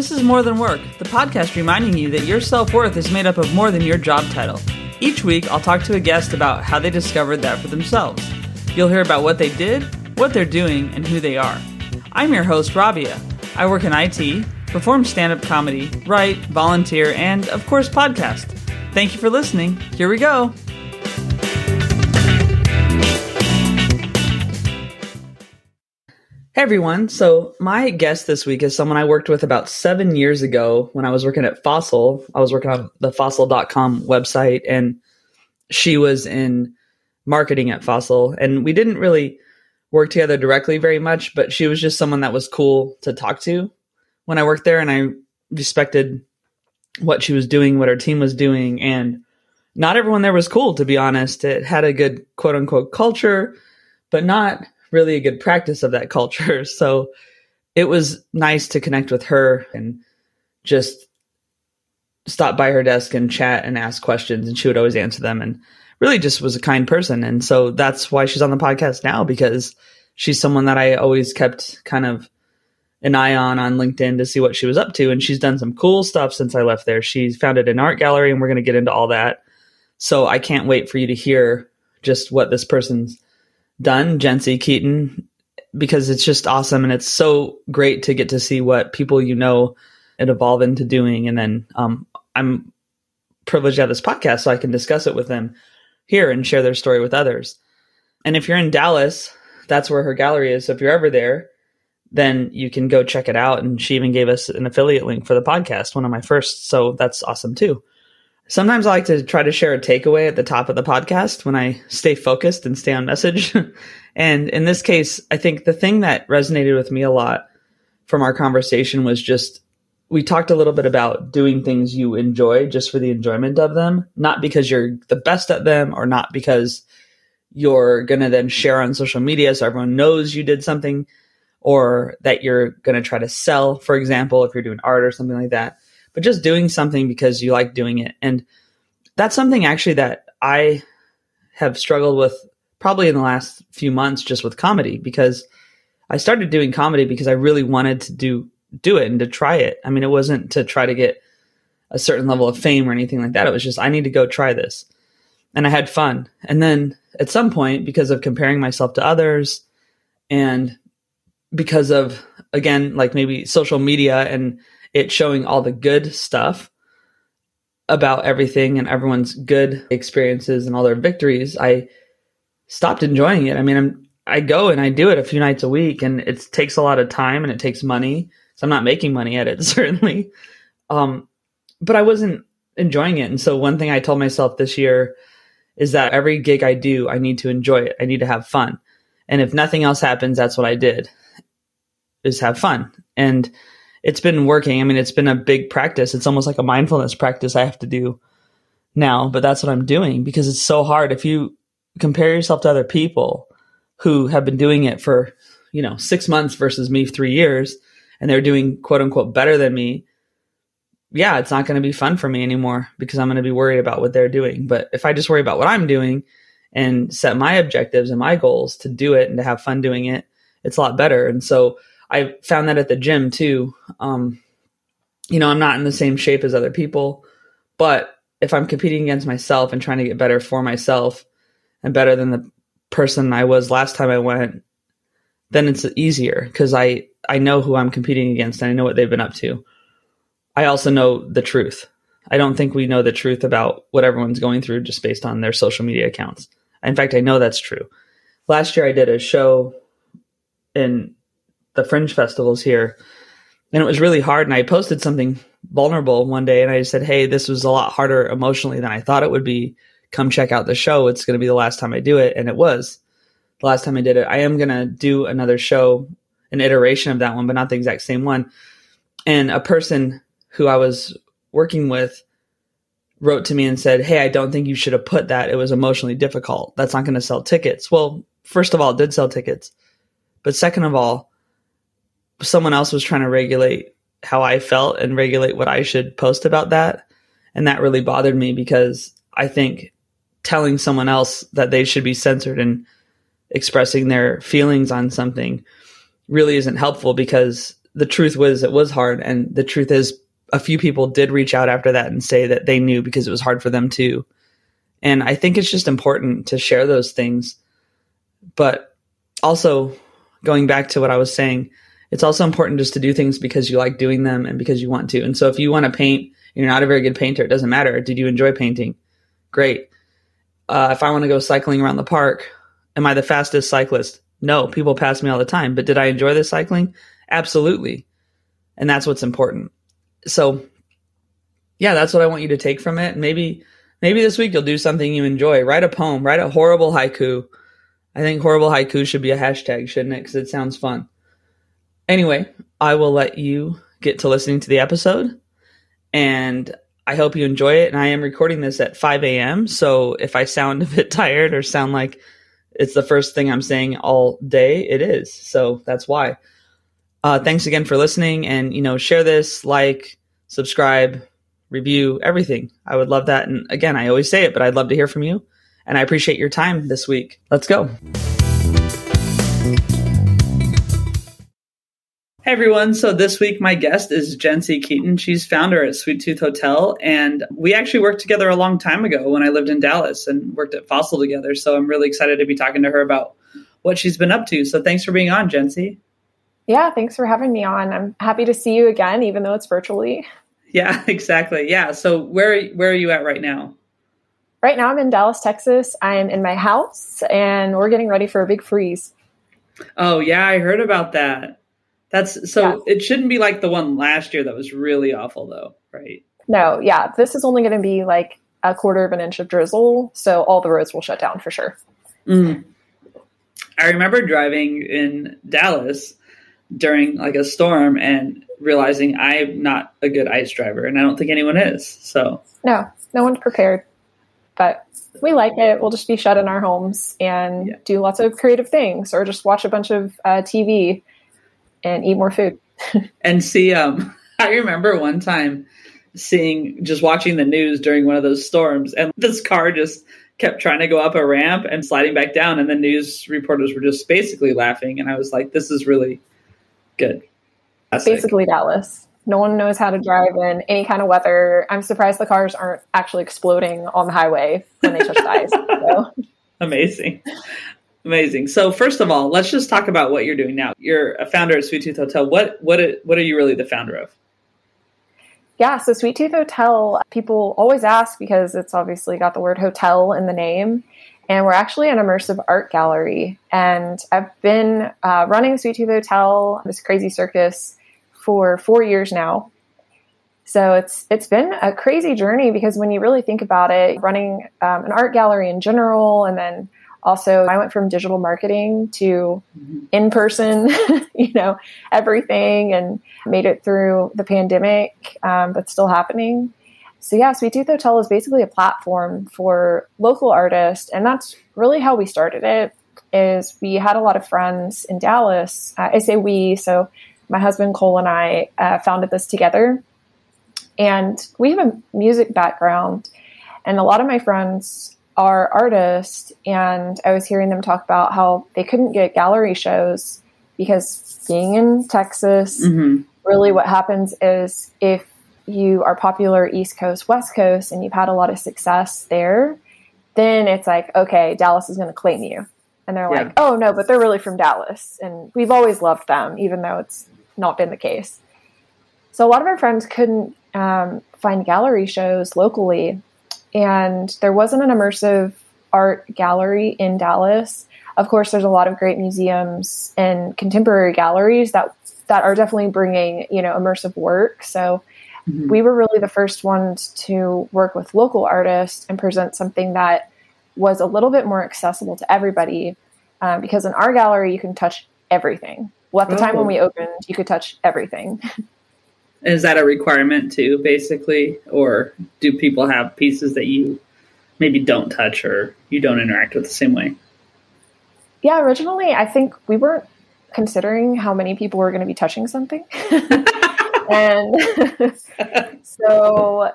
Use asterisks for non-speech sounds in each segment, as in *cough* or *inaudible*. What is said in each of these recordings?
This is More Than Work, the podcast reminding you that your self worth is made up of more than your job title. Each week, I'll talk to a guest about how they discovered that for themselves. You'll hear about what they did, what they're doing, and who they are. I'm your host, Rabia. I work in IT, perform stand up comedy, write, volunteer, and, of course, podcast. Thank you for listening. Here we go. Everyone. So, my guest this week is someone I worked with about seven years ago when I was working at Fossil. I was working on the fossil.com website, and she was in marketing at Fossil. And we didn't really work together directly very much, but she was just someone that was cool to talk to when I worked there. And I respected what she was doing, what her team was doing. And not everyone there was cool, to be honest. It had a good quote unquote culture, but not really a good practice of that culture. *laughs* So it was nice to connect with her and just stop by her desk and chat and ask questions and she would always answer them and really just was a kind person. And so that's why she's on the podcast now because she's someone that I always kept kind of an eye on on LinkedIn to see what she was up to. And she's done some cool stuff since I left there. She's founded an art gallery and we're going to get into all that. So I can't wait for you to hear just what this person's done, Jency Keaton, because it's just awesome and it's so great to get to see what people you know and evolve into doing. And then um, I'm privileged to have this podcast so I can discuss it with them here and share their story with others. And if you're in Dallas, that's where her gallery is. So if you're ever there, then you can go check it out. And she even gave us an affiliate link for the podcast, one of my first. So that's awesome too. Sometimes I like to try to share a takeaway at the top of the podcast when I stay focused and stay on message. *laughs* and in this case, I think the thing that resonated with me a lot from our conversation was just we talked a little bit about doing things you enjoy just for the enjoyment of them, not because you're the best at them or not because you're going to then share on social media so everyone knows you did something or that you're going to try to sell, for example, if you're doing art or something like that but just doing something because you like doing it. And that's something actually that I have struggled with probably in the last few months just with comedy because I started doing comedy because I really wanted to do do it and to try it. I mean, it wasn't to try to get a certain level of fame or anything like that. It was just I need to go try this. And I had fun. And then at some point because of comparing myself to others and because of again like maybe social media and it showing all the good stuff about everything and everyone's good experiences and all their victories, I stopped enjoying it. I mean, I'm I go and I do it a few nights a week, and it takes a lot of time and it takes money. So I'm not making money at it *laughs* certainly, um, but I wasn't enjoying it. And so one thing I told myself this year is that every gig I do, I need to enjoy it. I need to have fun. And if nothing else happens, that's what I did is have fun. And it's been working. I mean, it's been a big practice. It's almost like a mindfulness practice I have to do now, but that's what I'm doing because it's so hard. If you compare yourself to other people who have been doing it for, you know, six months versus me three years, and they're doing quote unquote better than me, yeah, it's not going to be fun for me anymore because I'm going to be worried about what they're doing. But if I just worry about what I'm doing and set my objectives and my goals to do it and to have fun doing it, it's a lot better. And so I found that at the gym too. Um, you know, I'm not in the same shape as other people, but if I'm competing against myself and trying to get better for myself and better than the person I was last time I went, then it's easier because I I know who I'm competing against and I know what they've been up to. I also know the truth. I don't think we know the truth about what everyone's going through just based on their social media accounts. In fact, I know that's true. Last year I did a show in the fringe festivals here. And it was really hard. And I posted something vulnerable one day and I said, Hey, this was a lot harder emotionally than I thought it would be. Come check out the show. It's going to be the last time I do it. And it was the last time I did it. I am going to do another show, an iteration of that one, but not the exact same one. And a person who I was working with wrote to me and said, Hey, I don't think you should have put that. It was emotionally difficult. That's not going to sell tickets. Well, first of all, it did sell tickets. But second of all, someone else was trying to regulate how I felt and regulate what I should post about that. And that really bothered me because I think telling someone else that they should be censored and expressing their feelings on something really isn't helpful because the truth was it was hard. And the truth is, a few people did reach out after that and say that they knew because it was hard for them too. And I think it's just important to share those things. But also, going back to what I was saying, it's also important just to do things because you like doing them and because you want to. And so if you want to paint, you're not a very good painter, it doesn't matter. Did you enjoy painting? Great. Uh, if I want to go cycling around the park, am I the fastest cyclist? No, people pass me all the time. But did I enjoy the cycling? Absolutely. And that's what's important. So, yeah, that's what I want you to take from it. Maybe, maybe this week you'll do something you enjoy. Write a poem, write a horrible haiku. I think horrible haiku should be a hashtag, shouldn't it? Because it sounds fun. Anyway, I will let you get to listening to the episode. And I hope you enjoy it. And I am recording this at 5 a.m. So if I sound *laughs* a bit tired or sound like it's the first thing I'm saying all day, it is. So that's why. Uh, thanks again for listening and, you know, share this, like, subscribe, review, everything. I would love that. And again, I always say it, but I'd love to hear from you. And I appreciate your time this week. Let's go. Hey everyone. So this week my guest is Jency Keaton. She's founder at Sweet Tooth Hotel. And we actually worked together a long time ago when I lived in Dallas and worked at Fossil together. So I'm really excited to be talking to her about what she's been up to. So thanks for being on, Jency. Yeah, thanks for having me on. I'm happy to see you again, even though it's virtually. Yeah, *laughs* exactly. Yeah. So where where are you at right now? Right now I'm in Dallas, Texas. I'm in my house and we're getting ready for a big freeze. Oh yeah, I heard about that. That's so yeah. it shouldn't be like the one last year that was really awful though, right? No, yeah. This is only going to be like a quarter of an inch of drizzle, so all the roads will shut down for sure. Mm. I remember driving in Dallas during like a storm and realizing I'm not a good ice driver and I don't think anyone is. So No, no one's prepared. But we like it. We'll just be shut in our homes and yeah. do lots of creative things or just watch a bunch of uh, TV and eat more food. *laughs* and see, um, *laughs* I remember one time seeing just watching the news during one of those storms, and this car just kept trying to go up a ramp and sliding back down, and the news reporters were just basically laughing, and I was like, "This is really good." That's basically Dallas. No one knows how to drive in any kind of weather. I'm surprised the cars aren't actually exploding on the highway when they touch the ice. *laughs* So. Amazing. Amazing. So first of all, let's just talk about what you're doing now. You're a founder at Sweet Tooth Hotel. What what what are you really the founder of? Yeah, so Sweet Tooth Hotel, people always ask because it's obviously got the word hotel in the name. And we're actually an immersive art gallery. And I've been uh, running Sweet Tooth Hotel, this crazy circus, for four years now. So it's it's been a crazy journey because when you really think about it, running um, an art gallery in general, and then also i went from digital marketing to mm-hmm. in person *laughs* you know everything and made it through the pandemic um, that's still happening. So yeah sweet tooth hotel is basically a platform for local artists and that's really how we started it is we had a lot of friends in dallas. Uh, i say we so my husband cole and i uh, founded this together. And we have a music background and a lot of my friends are artists, and I was hearing them talk about how they couldn't get gallery shows because being in Texas, mm-hmm. really what happens is if you are popular East Coast, West Coast, and you've had a lot of success there, then it's like, okay, Dallas is going to claim you. And they're yeah. like, oh, no, but they're really from Dallas. And we've always loved them, even though it's not been the case. So a lot of our friends couldn't um, find gallery shows locally and there wasn't an immersive art gallery in Dallas. Of course, there's a lot of great museums and contemporary galleries that that are definitely bringing you know immersive work. So mm-hmm. we were really the first ones to work with local artists and present something that was a little bit more accessible to everybody. Um, because in our gallery, you can touch everything. Well, at the oh. time when we opened, you could touch everything. *laughs* is that a requirement too basically? Or do people have pieces that you maybe don't touch or you don't interact with the same way? Yeah originally i think we weren't considering how many people were going to be touching something. *laughs* And *laughs* so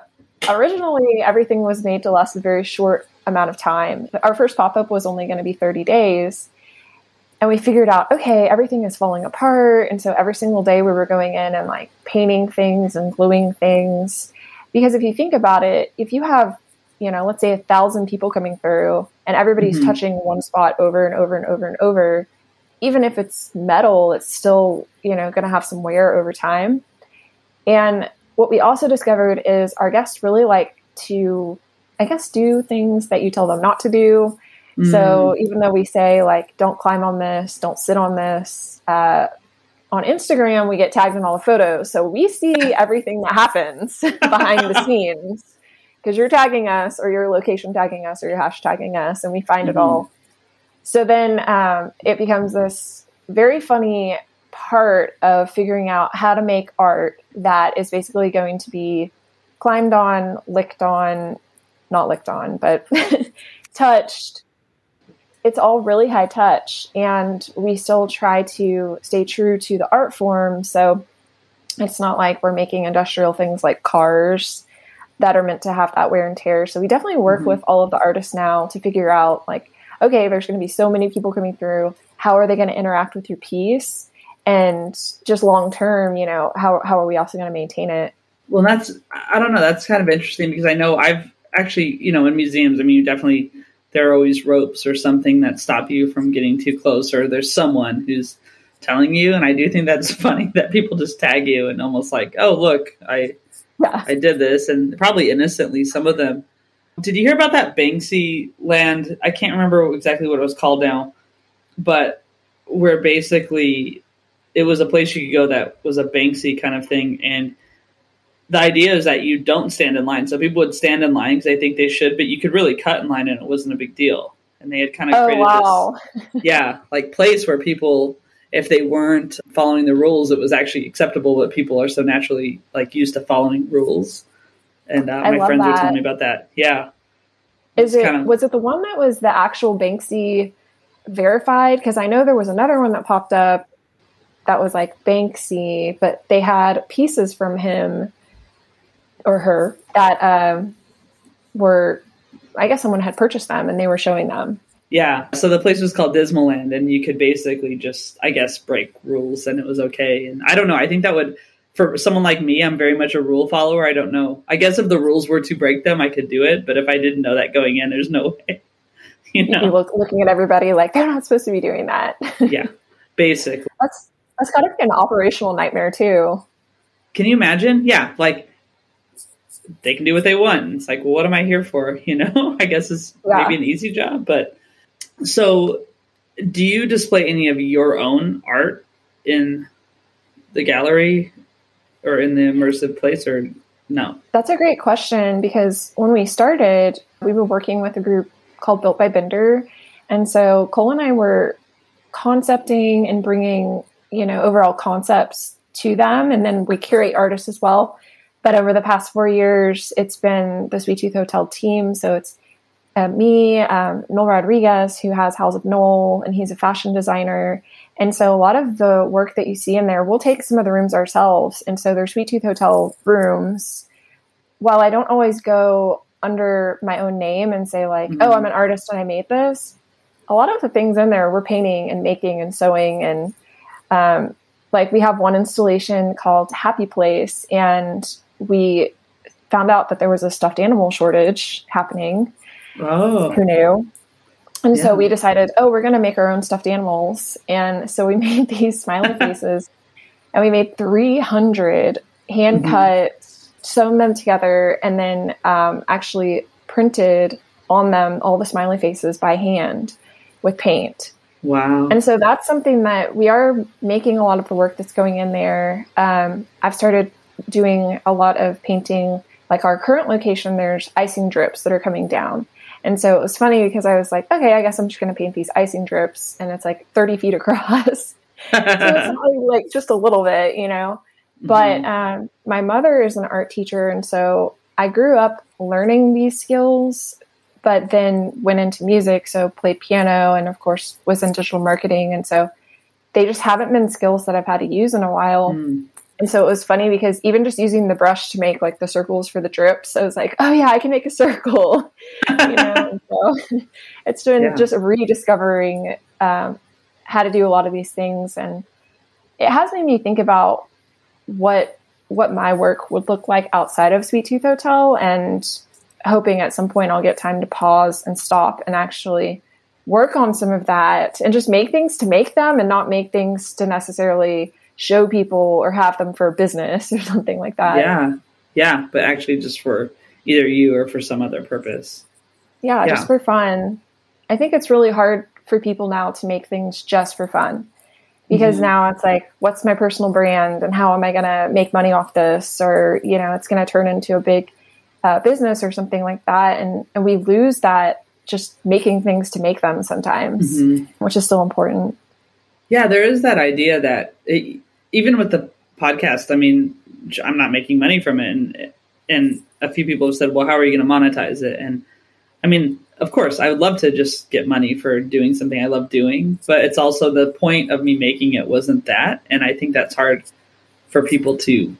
originally everything was made to last a very short amount of time. Our first pop-up was only going to be 30 days and we figured out, okay, everything is falling apart. And so every single day we were going in and like painting things and gluing things. Because if you think about it, if you have, you know, let's say a thousand people coming through and everybody's mm-hmm. touching one spot over and over and over and over, even if it's metal, it's still, you know, going to have some wear over time. And what we also discovered is our guests really like to, I guess, do things that you tell them not to do. Mm. So even though we say, like, don't climb on this, don't sit on this, uh, on Instagram, we get tagged in all the photos. So we see *laughs* everything that happens *laughs* behind the scenes because you're tagging us or you're location tagging us or you're hashtagging us and we find mm-hmm. it all. So then um, it becomes this very funny part of figuring out how to make art that is basically going to be climbed on, licked on, not licked on, but *laughs* touched. It's all really high touch, and we still try to stay true to the art form. So it's not like we're making industrial things like cars that are meant to have that wear and tear. So we definitely work mm-hmm. with all of the artists now to figure out like, okay, there's going to be so many people coming through. How are they going to interact with your piece? and just long term, you know, how how are we also going to maintain it? Well, that's I don't know. That's kind of interesting because I know I've actually, you know, in museums, I mean, you definitely there are always ropes or something that stop you from getting too close, or there's someone who's telling you. And I do think that's *laughs* funny that people just tag you and almost like, oh, look, I yeah. I did this, and probably innocently, some of them. Did you hear about that Banksy land? I can't remember exactly what it was called now, but where basically it was a place you could go that was a Banksy kind of thing. And the idea is that you don't stand in line. So people would stand in line because they think they should, but you could really cut in line and it wasn't a big deal. And they had kind of oh, created wow. this, *laughs* yeah, like place where people, if they weren't following the rules, it was actually acceptable. But people are so naturally like used to following rules. And uh, my friends that. were telling me about that. Yeah. Is it kind of, was it the one that was the actual Banksy verified? Because I know there was another one that popped up that was like Banksy, but they had pieces from him or her that um, were, I guess someone had purchased them and they were showing them. Yeah. So the place was called Dismaland, and you could basically just, I guess, break rules and it was okay. And I don't know. I think that would, for someone like me, I'm very much a rule follower. I don't know. I guess if the rules were to break them, I could do it. But if I didn't know that going in, there's no *laughs* way. You know? Look, looking at everybody like they're not supposed to be doing that. *laughs* yeah. Basically. That's that's got to be an operational nightmare too. Can you imagine? Yeah, like they can do what they want. It's like, well, what am I here for? *laughs* You know, I guess it's yeah. maybe an easy job, but so do you display any of your own art in the gallery or in the immersive place or no? That's a great question because when we started, we were working with a group called Built by Bender. And so Cole and I were concepting and bringing you know overall concepts to them and then we curate artists as well but over the past four years it's been the sweet tooth hotel team. So it's uh, me um, noel rodriguez who has house of noel and he's a fashion designer. And so a lot of the work that you see in there we'll take some of the rooms ourselves. And so they're sweet tooth hotel rooms. While i don't always go under my own name and say like mm-hmm. oh i'm an artist and i made this a lot of the things in there we're painting and making and sewing and um, like we have one installation called Happy Place, and we found out that there was a stuffed animal shortage happening. Oh, who knew? And yeah. so we decided, oh, we're going to make our own stuffed animals. And so we *laughs* made these smiley *laughs* faces, and we made 300 hand mm-hmm. cut, mm-hmm. sewn them together, and then um, actually printed on them all the smiley faces by hand with paint. Wow. And so that's something that we are making a lot of the work that's going in there. Um, I've started doing a lot of painting, like our current location, there's icing drips that are coming down. And so it was funny because I was like, okay, I guess I'm just going to paint these icing drips. And it's like 30 feet across. *laughs* so it's *laughs* only like just a little bit, you know. Mm-hmm. But um, my mother is an art teacher. And so I grew up learning these skills but then went into music, so played piano and of course was in digital marketing. And so they just haven't been skills that I've had to use in a while. Mm. And so it was funny because even just using the brush to make like the circles for the drips, I was like, oh yeah, I can make a circle. *laughs* you know, so *laughs* it's been yeah. just rediscovering um, had to do a lot of these things and it has made me think about what what my work would look like outside of Sweet Tooth Hotel and hoping at some point I'll get time to pause and stop and actually work on some of that and just make things to make them and not make things to necessarily show people or have them for business *laughs* or something like that. Yeah. Yeah. But actually just for either you or for some other purpose. Yeah, yeah. just for fun. I think it's really hard for people now to make things just for fun because mm-hmm. now it's like what's my personal brand and how am i going to make money off this or you know it's going to turn into a big uh, business or something like that and and we lose that just making things to make them sometimes mm-hmm. which is still important yeah there is that idea that it, even with the podcast i mean i'm not making money from it and and a few people have said well how are you going to monetize it and i mean of course, I would love to just get money for doing something I love doing, but it's also the point of me making it wasn't that. And I think that's hard for people to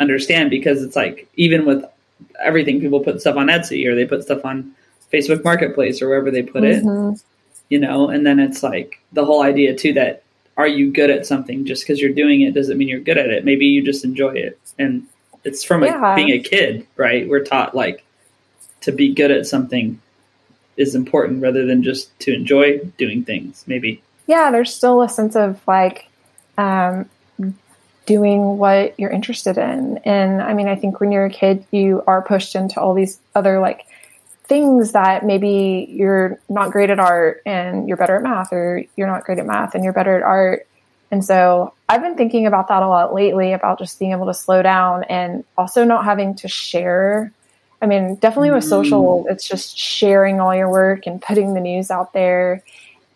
understand because it's like, even with everything, people put stuff on Etsy or they put stuff on Facebook Marketplace or wherever they put mm-hmm. it, you know, and then it's like the whole idea too that are you good at something just because you're doing it doesn't mean you're good at it. Maybe you just enjoy it. And it's from yeah. a, being a kid, right? We're taught like to be good at something is important rather than just to enjoy doing things maybe yeah there's still a sense of like um, doing what you're interested in and i mean i think when you're a kid you are pushed into all these other like things that maybe you're not great at art and you're better at math or you're not great at math and you're better at art and so I've been thinking about that a lot lately about just being able to slow down and also not having to share I mean, definitely with social, mm. it's just sharing all your work and putting the news out there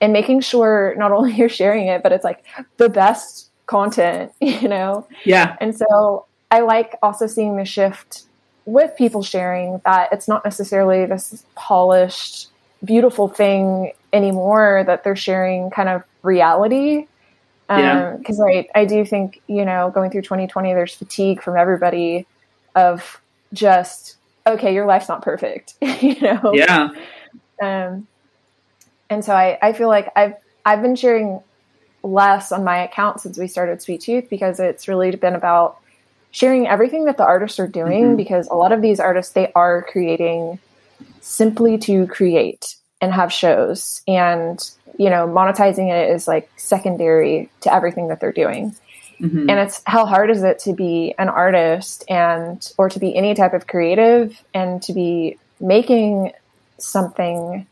and making sure not *laughs* only you're sharing it, but it's like the best content, *laughs* you know? Yeah. And so I like also seeing the shift with people sharing that it's not necessarily this polished, beautiful thing anymore, that they're sharing kind of reality. Because um, I, I do think, you know, going through 2020, there's fatigue from everybody of just okay, your life's not perfect, *laughs* you know? Yeah. Um, and so I, I feel like I've, I've been sharing less on my account since we started Sweet Tooth because it's really been about sharing everything that the artists are doing mm-hmm. because a lot of these artists, they are creating simply to create and have shows and, you know, monetizing it is like secondary to everything that they're doing. Mm-hmm. And it's how hard is it to be an artist and or to be any type of creative and to be making something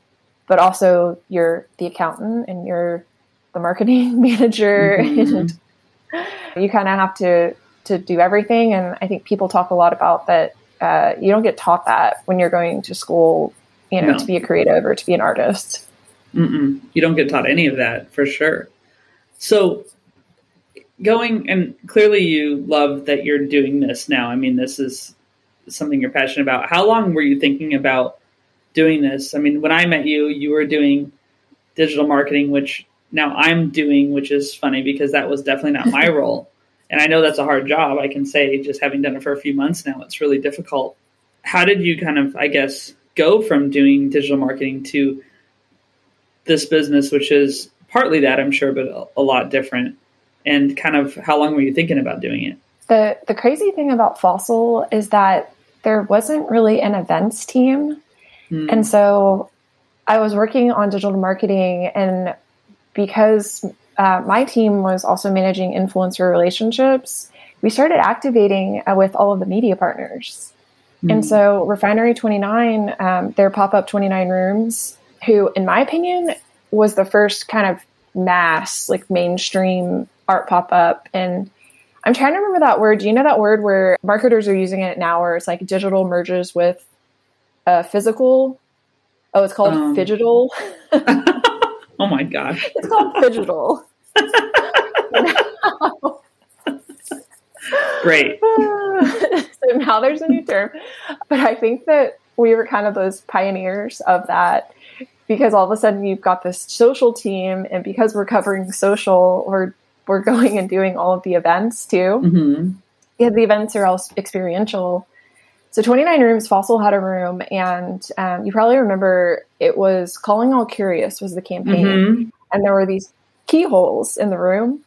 but also you're the accountant and you're the marketing *laughs* manager mm-hmm. and you kind of have to to do everything and I think people talk a lot about that uh, you don't get taught that when you're going to school you know no. to be a creative or to be an artist Mm-mm. you don't get taught any of that for sure so going and clearly you love that you're doing this now. I mean, this is something you're passionate about. How long were you thinking about doing this? I mean, when I met you, you were doing digital marketing, which now I'm doing, which is funny because that was definitely not my *laughs* role. And I know that's a hard job. I can say, just having done it for a few months now, it's really difficult. How did you kind of, I guess, go from doing digital marketing to this business, which is partly that, I'm sure, but a, a lot different? and kind of how long were you thinking about doing it? The the crazy thing about Fossil is that there wasn't really an events team. Hmm. And so I was working on digital marketing and because uh, my team was also managing influencer relationships, we started activating uh, with all of the media partners. Mm. And so Refinery 29, um, their pop up 29 rooms, who, in my opinion, was the first kind of mass, like mainstream art pop up and I'm trying to remember that word. Do you know that word where marketers are using it now where it's like digital merges with uh, physical? Oh, it's called um. phygital. *laughs* *laughs* oh my god. It's called *laughs* Great. *laughs* so now there's a new term. But I think that we were kind of those pioneers of that because all of a sudden you've got this social team and because we're covering social we're we're going and doing all of the events too. Mm-hmm. Yeah, the events are all experiential. So 29 Rooms, Fossil had a room, and um, you probably remember it was Calling All Curious was the campaign. Mm-hmm. And there were these keyholes in the room.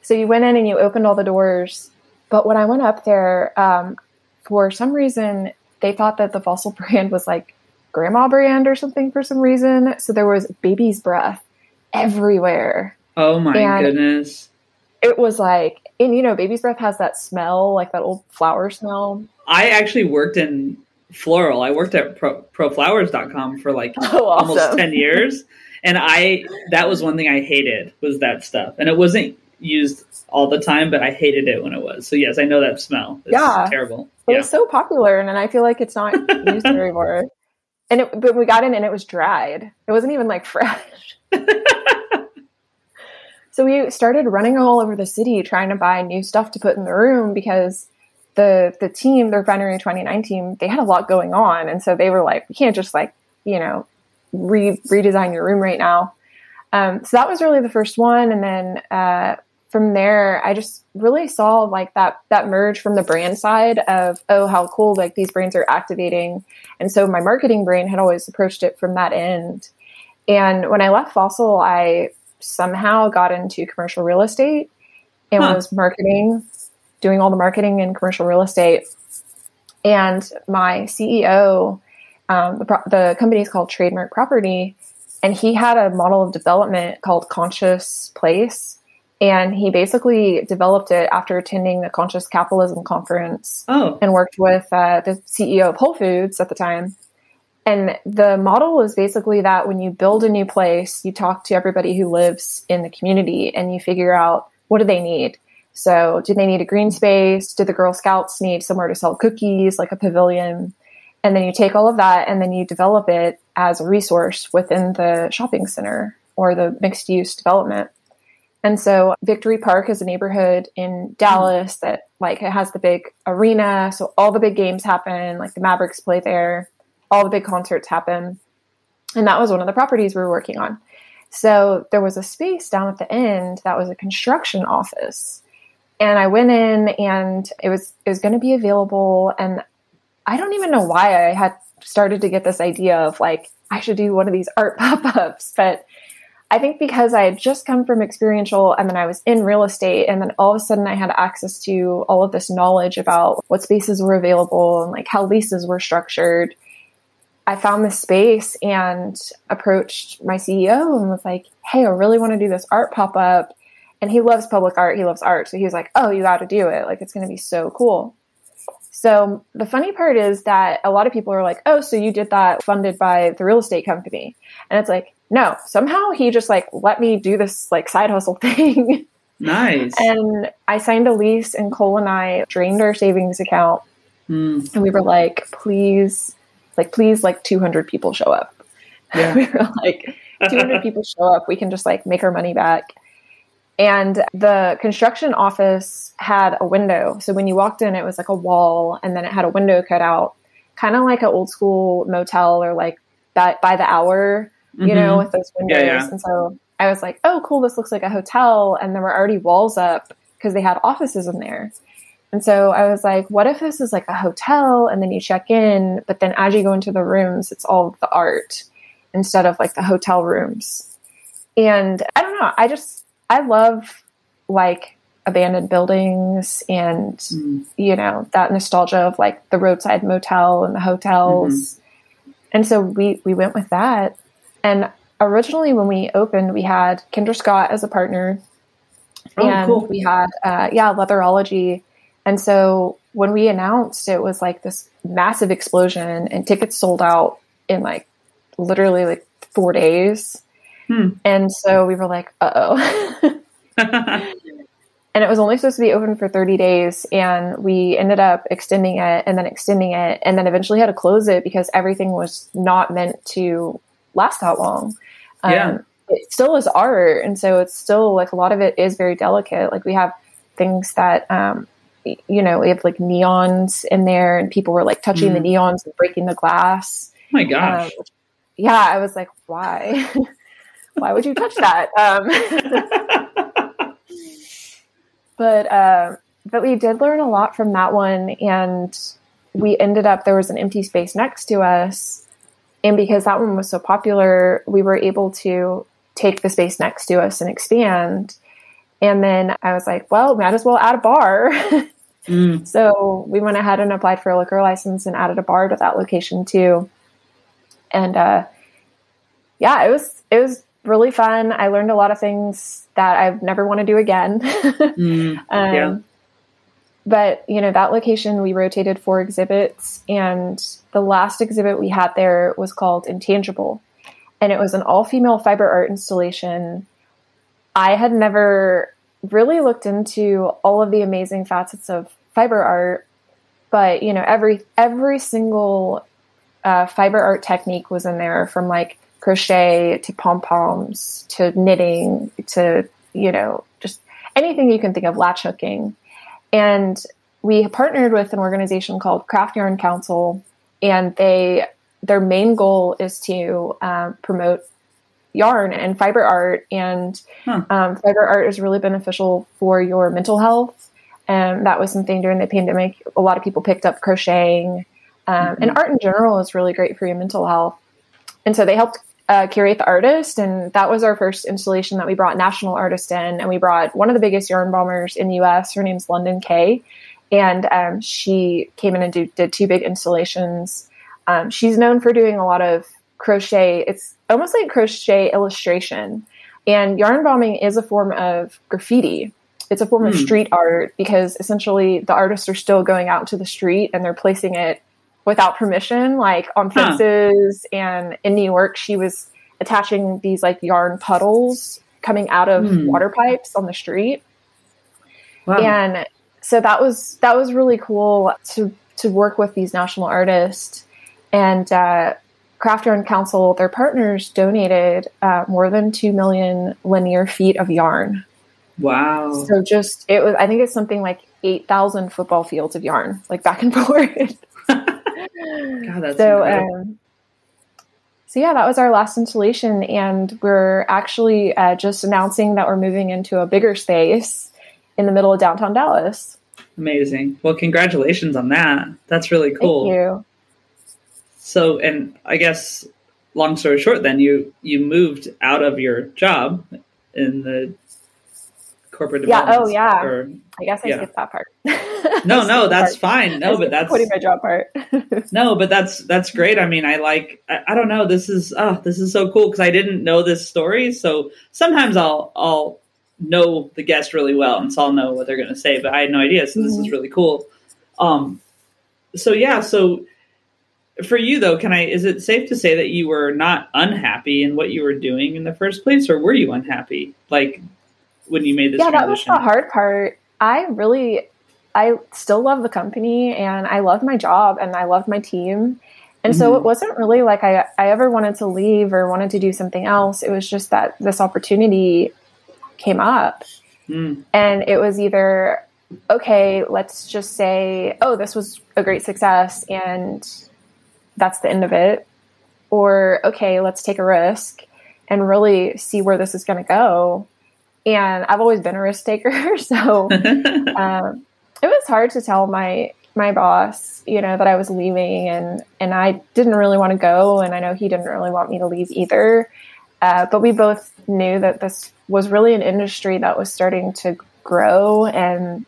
So you went in and you opened all the doors. But when I went up there, um, for some reason, they thought that the fossil *laughs* brand was like grandma brand or something for some reason. So there was baby's breath everywhere. Oh my And- goodness. It was like, and you know, baby's breath has that smell, like that old flower smell. I actually worked in floral. I worked at pro, proflowers.com for like *laughs* Oh, almost 10 years. *laughs* And I, that was one thing I hated was that stuff. And it wasn't used all the time, but I hated it when it was. So yes, I know that smell. It's Yeah. terrible. It Yeah. was so popular, and then I feel like it's not *laughs* used anymore. And it, but we got in and it was dried. It wasn't even like *laughs* fresh. so we started running all over the city trying to buy new stuff to put in the room because the the team, the Refinery 29 team, they had a lot going on, and so they were like, we can't just like you know re- redesign your room right now. Um, so that was really the first one, and then uh, from there, I just really saw like that that merge from the brand side of oh how cool like these brands are activating, and so my marketing brain had always approached it from that end. And when I left Fossil, I somehow got into commercial real estate and Huh. was marketing, doing all the marketing in commercial real estate. And my CEO, um, the, pro- the company is called Trademark Property, and he had a model of development called Conscious Place. And he basically developed it after attending the Conscious Capitalism Conference Oh, and worked with uh, the CEO of Whole Foods at the time. And the model is basically that when you build a new place, you talk to everybody who lives in the community and you figure out what do they need. So, do they need a green space? Do the Girl Scouts need somewhere to sell cookies, like a pavilion? And then you take all of that and then you develop it as a resource within the shopping center or the mixed use development. And so Victory Park is a neighborhood in Dallas that like it has the big arena, so all the big games happen, like the Mavericks play there, all the big concerts happen. And that was one of the properties we were working on. So there was a space down at the end that was a construction office. And I went in and it was it was going to be available and I don't even know why I had started to get this idea of like I should do one of these art *laughs* pop-ups, but I think because I had just come from experiential and then I was in real estate and then all of a sudden I had access to all of this knowledge about what spaces were available and like how leases were structured. I found this space and approached my CEO and was like, "Hey, I really want to do this art pop-up." And he loves public art, he loves art, so he was like, "Oh, you got to do it. Like it's going to be so cool." So the funny part is that a lot of people are like, "Oh, so you did that funded by the real estate company." And it's like, "No, somehow he just like let me do this like side hustle *laughs* thing." nice. and I signed a lease and Cole and I drained our savings account Hmm. and we were like, "Please, like please like 200 people show up." *laughs* Yeah. we were like, 200 people show up, we can just like make our money back. And the construction office had a window. So when you walked in, it was like a wall and then it had a window cut out, kind of like an old school motel or like that by the hour, you know, Mhm. with those windows. Yeah, yeah. And so I was like, oh, cool, this looks like a hotel. And there were already walls up because they had offices in there. And so I was like, what if this is like a hotel and then you check in, but then as you go into the rooms, it's all the art instead of like the hotel rooms. And I don't know, I just, I love like abandoned buildings and, Hmm. you know, that nostalgia of like the roadside motel and the hotels. And so we, we went with that. And originally when we opened, we had Kendra Scott as a partner Oh, and cool. we had uh, yeah leatherology and so when we announced it was like this massive explosion and tickets sold out in like literally like four days Hmm. and so we were like uh-oh *laughs* and it was only supposed to be open for 30 days and we ended up extending it and then extending it and then eventually had to close it because everything was not meant to last that long Um, Yeah. it still is art and so it's still like a lot of it is very delicate like we have things that um you know we have like neons in there and people were like touching the neons and breaking the glass oh my gosh. um, yeah i was like why *laughs* why would you touch that um *laughs* but uh, but we did learn a lot from that one and we ended up there was an empty space next to us and because that one was so popular we were able to take the space next to us and expand. And then I was like, well, might as well add a bar. *laughs* mm. So we went ahead and applied for a liquor license and added a bar to that location too. And uh, yeah, it was it was really fun. I learned a lot of things that I've never want to do again. *laughs* mm, um, yeah. But you know that location we rotated four exhibits, and the last exhibit we had there was called Intangible, and it was an all female fiber art installation. I had never really looked into all of the amazing facets of fiber art, but you know every every single uh, fiber art technique was in there from like crochet to pom poms to knitting to you know just anything you can think of latch hooking and we partnered with an organization called craft yarn council and they their main goal is to uh, promote yarn and fiber art and huh. um, fiber art is really beneficial for your mental health and that was something during the pandemic a lot of people picked up crocheting um, mm-hmm. and art in general is really great for your mental health and so they helped uh, curate the artist, and that was our first installation that we brought national artist in, and we brought one of the biggest yarn bombers in the U.S. Her name's London Kaye, and um, she came in and do, did two big installations. Um, she's known for doing a lot of crochet. It's almost like crochet illustration, and yarn bombing is a form of graffiti. It's a form mm. of hmm. street art because essentially the artists are still going out to the street and they're placing it without permission, like on fences. Huh. And in New York, she was attaching these like yarn puddles coming out of mm. water pipes on the street. Wow. And so that was that was really cool to to work with these national artists and uh, Craft Yarn Council. Their partners donated uh, more than two million linear feet of yarn. Wow! So just it was. I think it's something like eight thousand football fields of yarn, like back and *laughs* forth. God, that's so. Um, so yeah, that was our last installation, and we're actually uh, just announcing that we're moving into a bigger space in the middle of downtown Dallas. Amazing. Well, congratulations on that. That's really cool. Thank you. So, and I guess, long story short, then you you moved out of your job in the corporate Yeah. Oh, yeah. Or, I guess I yeah. skipped that part. *laughs* no, no, that's fine. No, but that's quitting my job part. *laughs* no, but that's that's great. I mean, I like. I, I don't know. This is oh, this is so cool because I didn't know this story. So sometimes I'll I'll know the guest really well, and so I'll know what they're going to say. But I had no idea. So this mm-hmm. is really cool. Um. So yeah. So for you though, can I? Is it safe to say that you were not unhappy in what you were doing in the first place, or were you unhappy? Like when you made this yeah transition? that was the hard part i really i still love the company and i love my job and i love my team and mm-hmm. so it wasn't really like I, I ever wanted to leave or wanted to do something else it was just that this opportunity came up mm. and it was either okay let's just say oh this was a great success and that's the end of it or okay let's take a risk and really see where this is going to go and I've always been a risk taker, *laughs* so *laughs* um, it was hard to tell my my boss, you know, that I was leaving, and and I didn't really want to go, and I know he didn't really want me to leave either. Uh, but we both knew that this was really an industry that was starting to grow, and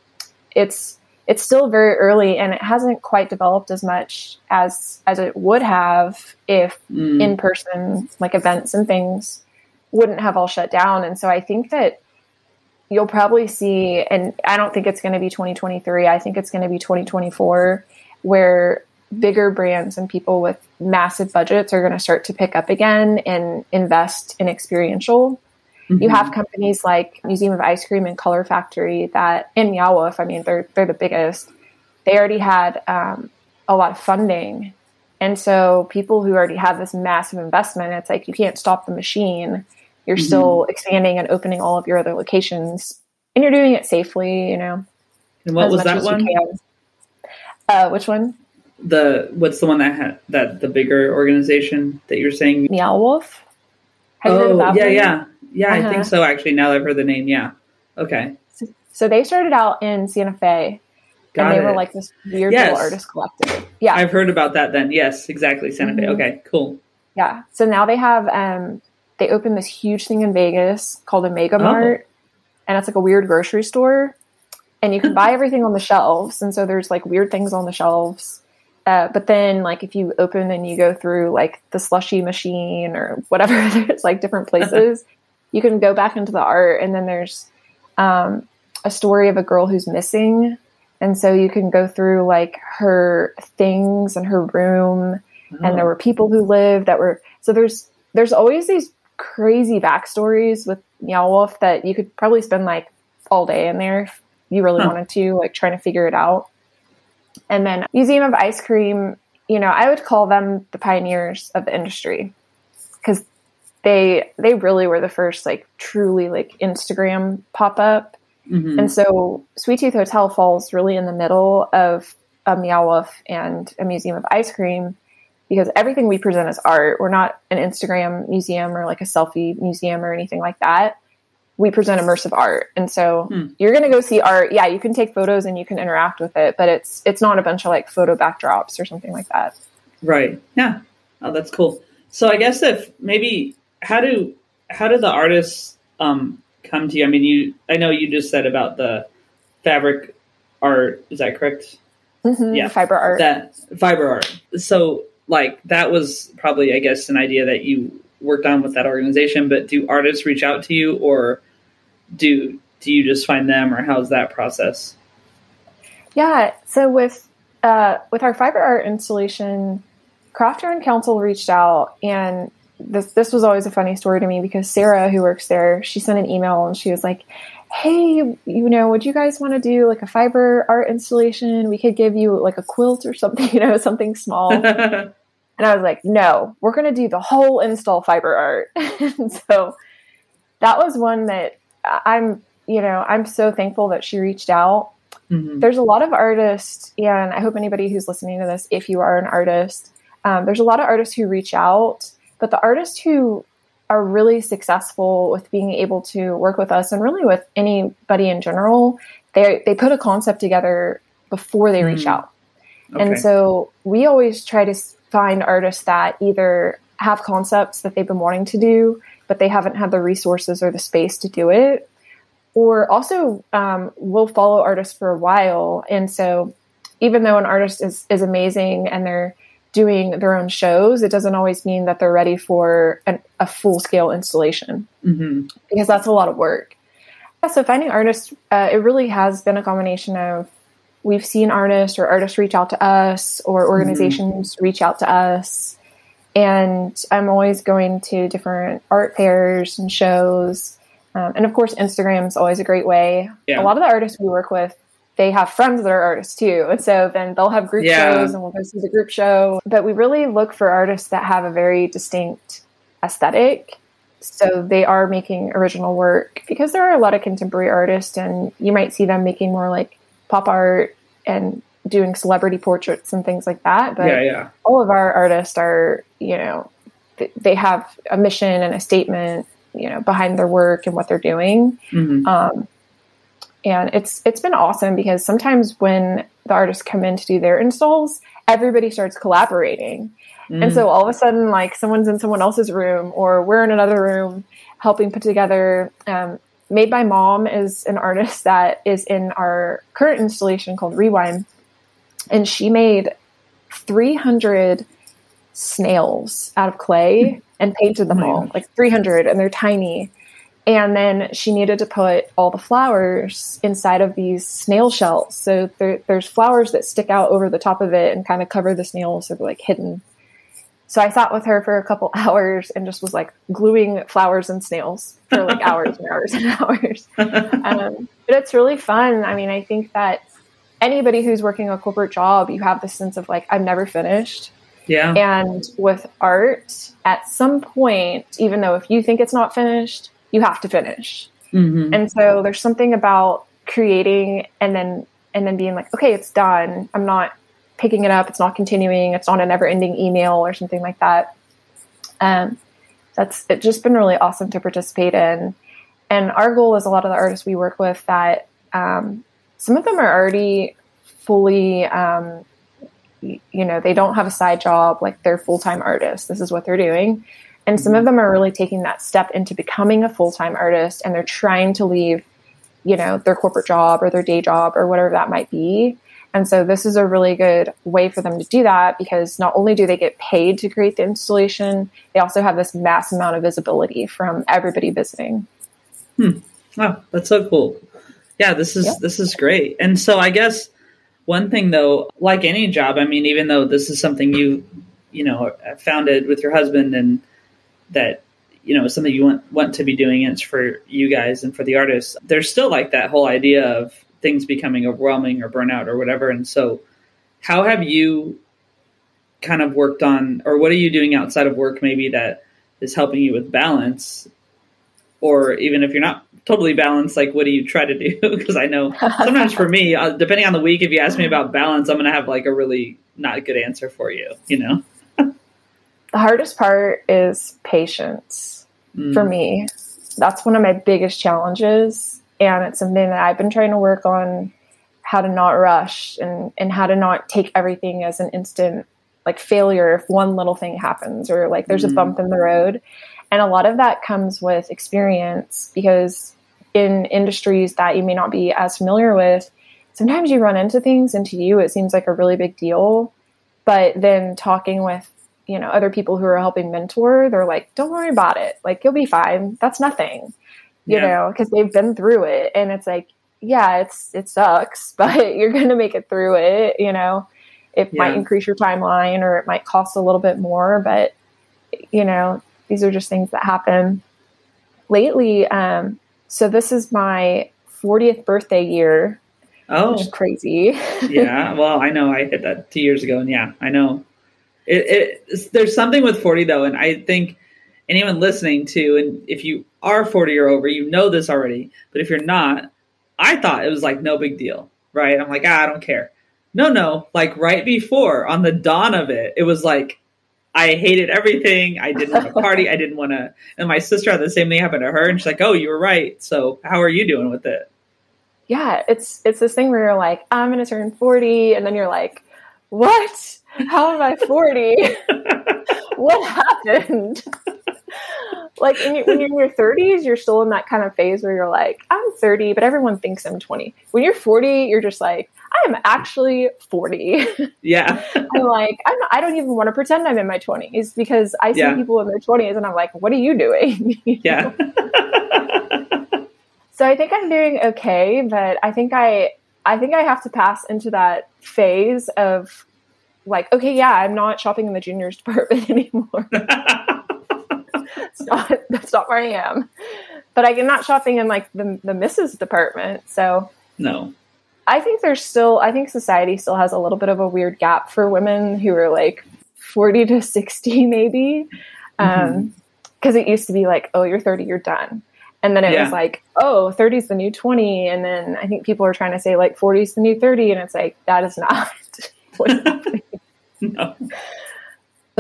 it's it's still very early, and it hasn't quite developed as much as as it would have if mm. in person like events and things wouldn't have all shut down. And so I think that you'll probably see, and I don't think it's going to be 2023, I think it's going to be 2024, where bigger brands and people with massive budgets are going to start to pick up again and invest in experiential. Mm-hmm. You have companies like Museum of Ice Cream and Color Factory that in Meow Wolf, I mean, they're, they're the biggest. They already had um, a lot of funding. And so people who already have this massive investment, it's like you can't stop the machine you're mm-hmm. still expanding and opening all of your other locations and you're doing it safely you know and what was that one uh, which one the what's the one that had that the bigger organization that you're saying meow wolf Have oh yeah one? yeah yeah uh-huh. i think uh-huh. so actually now i've heard the name yeah okay so, so they started out in santa fe Got and they it. were like this weird yes. little artist collective yeah i've heard about that then yes exactly santa mm-hmm. fe okay cool yeah so now they have um they opened this huge thing in Vegas called Omega Mart, oh. and it's like a weird grocery store, and you can buy everything on the shelves, and so there's like weird things on the shelves. Uh, but then, like, if you open and you go through like the slushy machine or whatever, *laughs* there's like different places, you can go back into the art, and then there's um, a story of a girl who's missing, and so you can go through like her things and her room, oh. and there oh. were people who lived that were so there's there's always these crazy backstories with Meow Wolf that you could probably spend like all day in there if you really huh. wanted to, like trying to figure it out. And then Museum of Ice Cream, you know, I would call them the pioneers of the industry because they they really were the first like truly like Instagram pop up. Mm-hmm. And so Sweet Tooth Hotel falls really in the middle of a Meow Wolf and a Museum of Ice Cream because everything we present is art. We're not an Instagram museum or like a selfie museum or anything like that. We present immersive art. And so hmm. you're going to go see art. Yeah, you can take photos and you can interact with it, but it's it's not a bunch of like photo backdrops or something like that. Right. Yeah. Oh, that's cool. So I guess if maybe how do how do the artists um come to you? I mean, you I know you just said about the fabric art. Is that correct? Mm-hmm, yeah, fiber art. That fiber art. So like that was probably, I guess, an idea that you worked on with that organization. But do artists reach out to you, or do do you just find them, or how's that process? Yeah, so with uh, with our fiber art installation, Craft Yarn Council reached out, and this this was always a funny story to me because Sarah, who works there, she sent an email and she was like, "Hey, you know, would you guys want to do like a fiber art installation? We could give you like a quilt or something, *laughs* you know, something small." *laughs* And I was like, no, we're going to do the whole install fiber art. *laughs* and so that was one that I'm, you know, I'm so thankful that she reached out. Mm-hmm. There's a lot of artists, and I hope anybody who's listening to this, if you are an artist, um, there's a lot of artists who reach out, but the artists who are really successful with being able to work with us and really with anybody in general, they they put a concept together before they mm reach out. Okay. And so we always try to find artists that either have concepts that they've been wanting to do, but they haven't had the resources or the space to do it. Or also, um, we'll follow artists for a while. And so, even though an artist is, is amazing and they're doing their own shows, it doesn't always mean that they're ready for an, a full scale installation mm-hmm. because that's a lot of work. Yeah, so, finding artists, uh, it really has been a combination of we've seen artists or artists reach out to us or mm-hmm. organizations mm-hmm. reach out to us. And I'm always going to different art fairs and shows. Um, and of course, Instagram is always a great way. Yeah. A lot of the artists we work with, they have friends that are artists too. And so then they'll have group yeah. shows and we'll go see the group show. But we really look for artists that have a very distinct aesthetic. So they are making original work because there are a lot of contemporary artists and you might see them making more like pop art and doing celebrity portraits and things like that. But yeah, yeah. all of our artists are, you know, they have a mission and a statement, you know, behind their work and what they're doing. Mm-hmm. Um, and it's it's been awesome because sometimes when the artists come in to do their installs, everybody starts collaborating. Mm. And so all of a sudden, like someone's in someone else's room, or we're in another room helping put together um, Made by Mom is an artist that is in our current installation called Rewind. And she made 300 snails out of clay and painted them all, like 300, and they're tiny. And then she needed to put all the flowers inside of these snail shells. So there, there's flowers that stick out over the top of it and kind of cover the snails, so they're like hidden. So I sat with her for a couple *laughs* hours and just was like gluing flowers and snails for like hours and hours and *laughs* hours. Um, but it's really fun. I mean, I think that anybody who's working a corporate job, you have this sense of like, I'm never finished. Yeah. And with art, at some point, even though if you think it's not finished, you have to finish. Mm-hmm. And so there's something about creating and then and then being like, okay, it's done. I'm not picking it up. It's not continuing. It's not a never ending email or something like that. Um, that's it's just been really awesome to participate in. And our goal is a lot of the artists we work with that um, some of them are already fully, um, you know, they don't have a side job, like they're full time artists. This is what they're doing. And some of them are really taking that step into becoming a full time artist and they're trying to leave, you know, their corporate job or their day job or whatever that might be. And so this is a really good way for them to do that because not only do they get paid to create the installation, they also have this mass amount of visibility from everybody visiting. Hmm. Wow, that's so cool. Yeah, this is this is great. And so I guess one thing though, like any job, I mean, even though this is something you you know founded with your husband and that you know something you want want to be doing it's for you guys and for the artists there's still like that whole idea of things becoming overwhelming or burnout or whatever and so how have you kind of worked on or what are you doing outside of work maybe that is helping you with balance or even if you're not totally balanced like what do you try to do *laughs* because i know *laughs* sometimes for me uh, depending on the week if you ask me about balance i'm going to have like a really not good answer for you you know the hardest part is patience mm. for me. That's one of my biggest challenges. And it's something that I've been trying to work on how to not rush and, and how to not take everything as an instant like failure if one little thing happens or like there's mm. a bump in the road. And a lot of that comes with experience because in industries that you may not be as familiar with, sometimes you run into things and to you it seems like a really big deal. But then talking with you know other people who are helping mentor they're like don't worry about it like you'll be fine that's nothing you yeah. know because they've been through it and it's like yeah it's it sucks *laughs* but you're gonna make it through it you know? It yeah. might increase your timeline or it might cost a little bit more but you know these are just things that happen. Lately um so this is my 40th birthday year oh. which crazy. *laughs* Yeah well i know i hit that two years ago and yeah i know. It, it, there's something with 40 though, and I think anyone listening to, and if you are 40 or over, you know this already. But if you're not, I thought it was like no big deal, right? I'm like, ah, I don't care. No, no, like right before on the dawn of it, it was like I hated everything. I didn't want to *laughs* party. I didn't want to. And my sister had the same thing happen to her, and she's like, "Oh, you were right. So how are you doing with it?" Yeah, it's it's this thing where you're like, "I'm going to turn 40," and then you're like, "What?" How am I 40? *laughs* *laughs* what happened? Like you, when you're in your 30s, you're still in that kind of phase where you're like, I'm 30, but everyone thinks I'm 20. When you're 40, you're just like, I am actually 40. *laughs* Yeah. I'm like, I'm not, I don't even want to pretend I'm in my 20s because I see yeah. people in their 20s and I'm like, what are you doing? *laughs* you yeah. so I think I'm doing okay, but I think I I think I have to pass into that phase of like, okay, yeah, I'm not shopping in the juniors *laughs* department anymore. That's not *laughs* that's not where I am. But I'm not shopping in like the the Mrs. department. So no. I think there's still I think society still has a little bit of a weird gap for women who are like 40 to 60 maybe. Mm-hmm. Um because it used to be like, oh, you're 30, you're done. And then it yeah. was like, oh, 30 is the new 20. And then I think people are trying to say like 40 is the new 30. And it's like, that is not *laughs* what's *laughs* happening. no.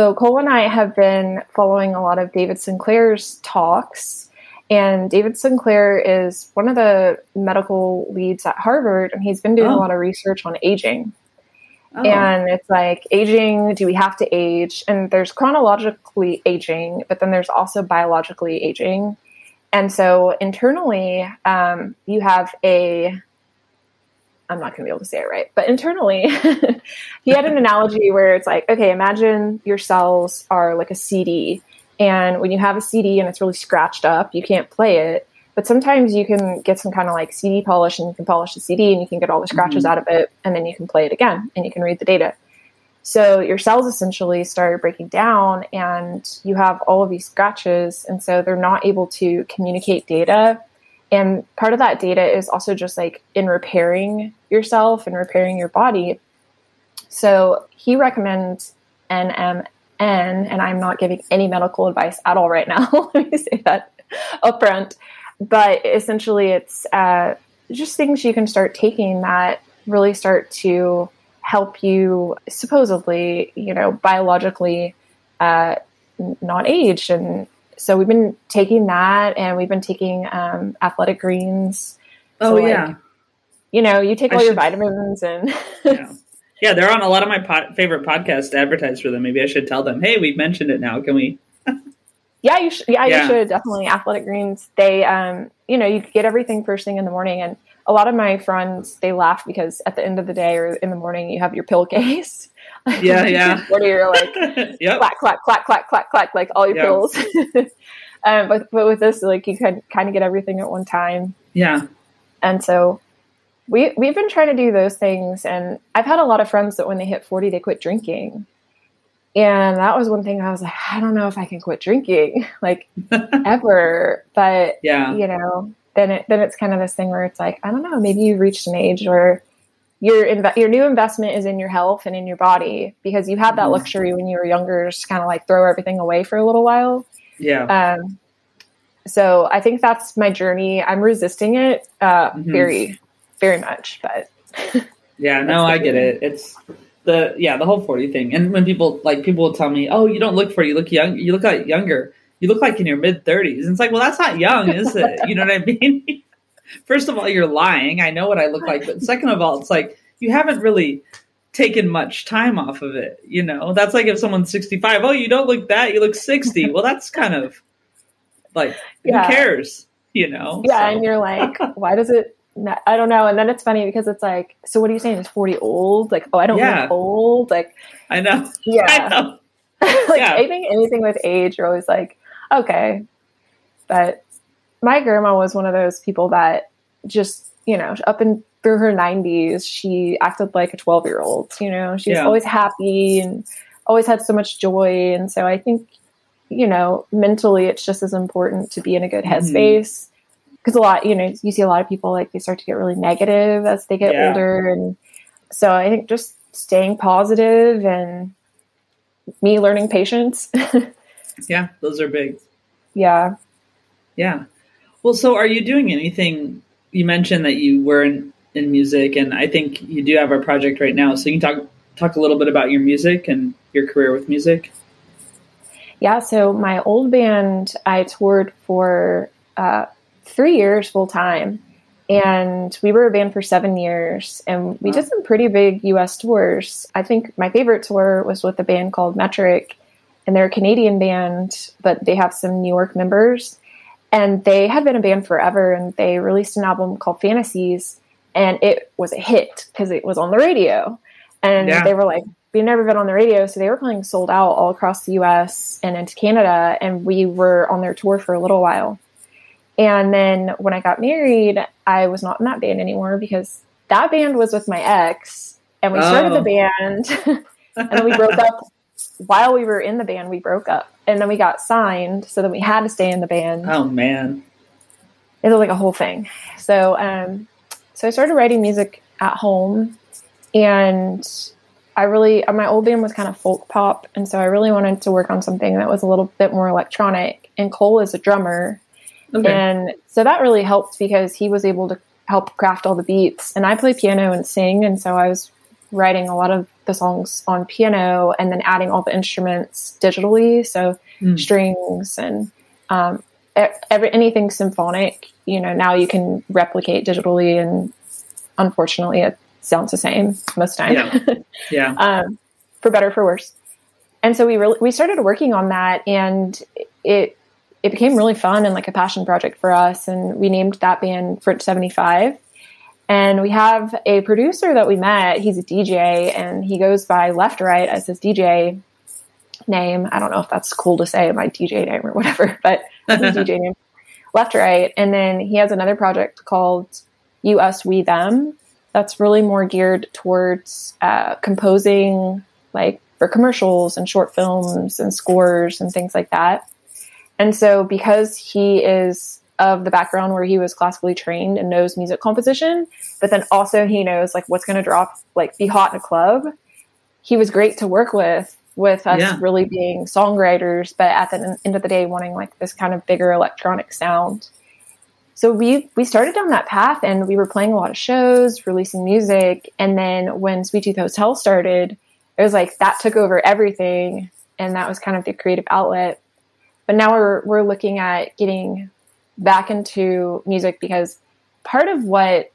So Cole and I have been following a lot of David Sinclair's talks. And David Sinclair is one of the medical leads at Harvard, and he's been doing oh. a lot of research on aging. Oh. And it's like aging, do we have to age? And there's chronologically aging, but then there's also biologically aging. And so internally, um, you have a I'm not going to be able to say it right, but internally, *laughs* he had an analogy where it's like, okay, imagine your cells are like a CD. And when you have a CD and it's really scratched up, you can't play it. But sometimes you can get some kind of like CD polish and you can polish the CD and you can get all the scratches mm-hmm. out of it and then you can play it again and you can read the data. So your cells essentially start breaking down and you have all of these scratches. And so they're not able to communicate data and part of that data is also just like in repairing yourself and repairing your body. So he recommends NMN, and I'm not giving any medical advice at all right now. *laughs* Let me say that upfront. But essentially, it's uh, just things you can start taking that really start to help you, supposedly, you know, biologically uh, not age and so we've been taking that, and we've been taking um, athletic greens. Oh so, yeah. Like, you know, you take all I your should, vitamins and. yeah. *laughs* yeah, they're on a lot of my pod, favorite podcasts to advertise for them. Maybe I should tell them, hey, we've mentioned it now. Can we? *laughs* Yeah, you should. Yeah, yeah, you should definitely. Athletic Greens. They, um, you know, you get everything first thing in the morning, and a lot of my friends they laugh because at the end of the day or in the morning you have your pill case. *laughs* Yeah, *laughs* yeah. What are your like *laughs* yep. clack clack clack clack clack clack like all your yep. pills. *laughs* um, but but with this, like you can kind of get everything at one time. Yeah. And so we we've been trying to do those things, and I've had a lot of friends that when they hit forty, they quit drinking. And that was one thing I was like, I don't know if I can quit drinking, like ever. But yeah, you know, then it then it's kind of this thing where it's like, I don't know, maybe you've reached an age where your inv- your new investment is in your health and in your body because you had that mm-hmm. luxury when you were younger, just kind of like throw everything away for a little while. Yeah. Um, so I think that's my journey. I'm resisting it uh, mm-hmm. very, very much, but *laughs* yeah, no, I get it. It's the yeah the whole forty thing. And when people like people will tell me, "Oh, you don't look for you look young. You look like younger. You look like in your mid 30s." And it's like, well, that's not young, is it? You know what I mean? *laughs* First of all, you're lying. I know what I look like, but second of all, it's like you haven't really taken much time off of it. You know, that's like if someone's 65, oh, you don't look that, you look 60. well, that's kind of like yeah. who cares? You know? Yeah, so. and you're like, *laughs* why does it? Not, I don't know. And then it's funny because it's like, so what are you saying? Is 40 old? Like, oh, I don't yeah. look old. Like, I know. *laughs* Yeah. I know. *laughs* like, yeah. I think anything with age, you're always like, okay. But my grandma was one of those people that just, you know, up and through her 90s, she acted like a 12 year old. You know, she's yeah. always happy and always had so much joy. And so I think, you know, mentally, it's just as important to be in a good mm-hmm. headspace. Because mm-hmm. a lot, you know, you see a lot of people like they start to get really negative as they get yeah. older. And so I think just staying positive and me learning patience. *laughs* yeah, those are big. Yeah. Yeah. Well, so are you doing anything? You mentioned that you were in, in music, and I think you do have a project right now. So you can talk talk a little bit about your music and your career with music. Yeah, so my old band, I toured for uh, three years full time, and we were a band for seven years, and we wow. did some pretty big U.S. tours. I think my favorite tour was with a band called Metric, and they're a Canadian band, but they have some New York members and they had been a band forever and they released an album called Fantasies and it was a hit because it was on the radio. And yeah. they were like, we've never been on the radio. So they were playing sold out all across the US and into Canada. And we were on their tour for a little while. And then when I got married, I was not in that band anymore because that band was with my ex and we started the oh. band *laughs* and then we broke up while we were in the band, we broke up, and then we got signed, so then we had to stay in the band. Oh man, it was like a whole thing. So, um, so I started writing music at home, and I really my old band was kind of folk pop, and so I really wanted to work on something that was a little bit more electronic. And Cole is a drummer, okay. and so that really helped because he was able to help craft all the beats, and I play piano and sing, and so I was writing a lot of the songs on piano and then adding all the instruments digitally. So mm. strings and um, every, anything symphonic, you know, now you can replicate digitally and unfortunately it sounds the same most time. Yeah. *laughs* yeah. um, for better, for worse. And so we really, we started working on that and it, it became really fun and like a passion project for us. And we named that band French 75 and we have a producer that we met. He's a DJ and he goes by Left Right as his DJ name. I don't know if that's cool to say my DJ name or whatever, *laughs* but his DJ name. *laughs* Left Right. And then he has another project called US We Them that's really more geared towards uh, composing like for commercials and short films and scores and things like that. And so because he is of the background where he was classically trained and knows music composition, but then also he knows like what's going to drop, like be hot in a club. He was great to work with, with us yeah. really being songwriters, but at the end of the day, wanting like this kind of bigger electronic sound. So we we started down that path, and we were playing a lot of shows, releasing music, and then when Sweet Tooth Hotel started, it was like that took over everything, and that was kind of the creative outlet. But now we're we're looking at getting back into music because part of what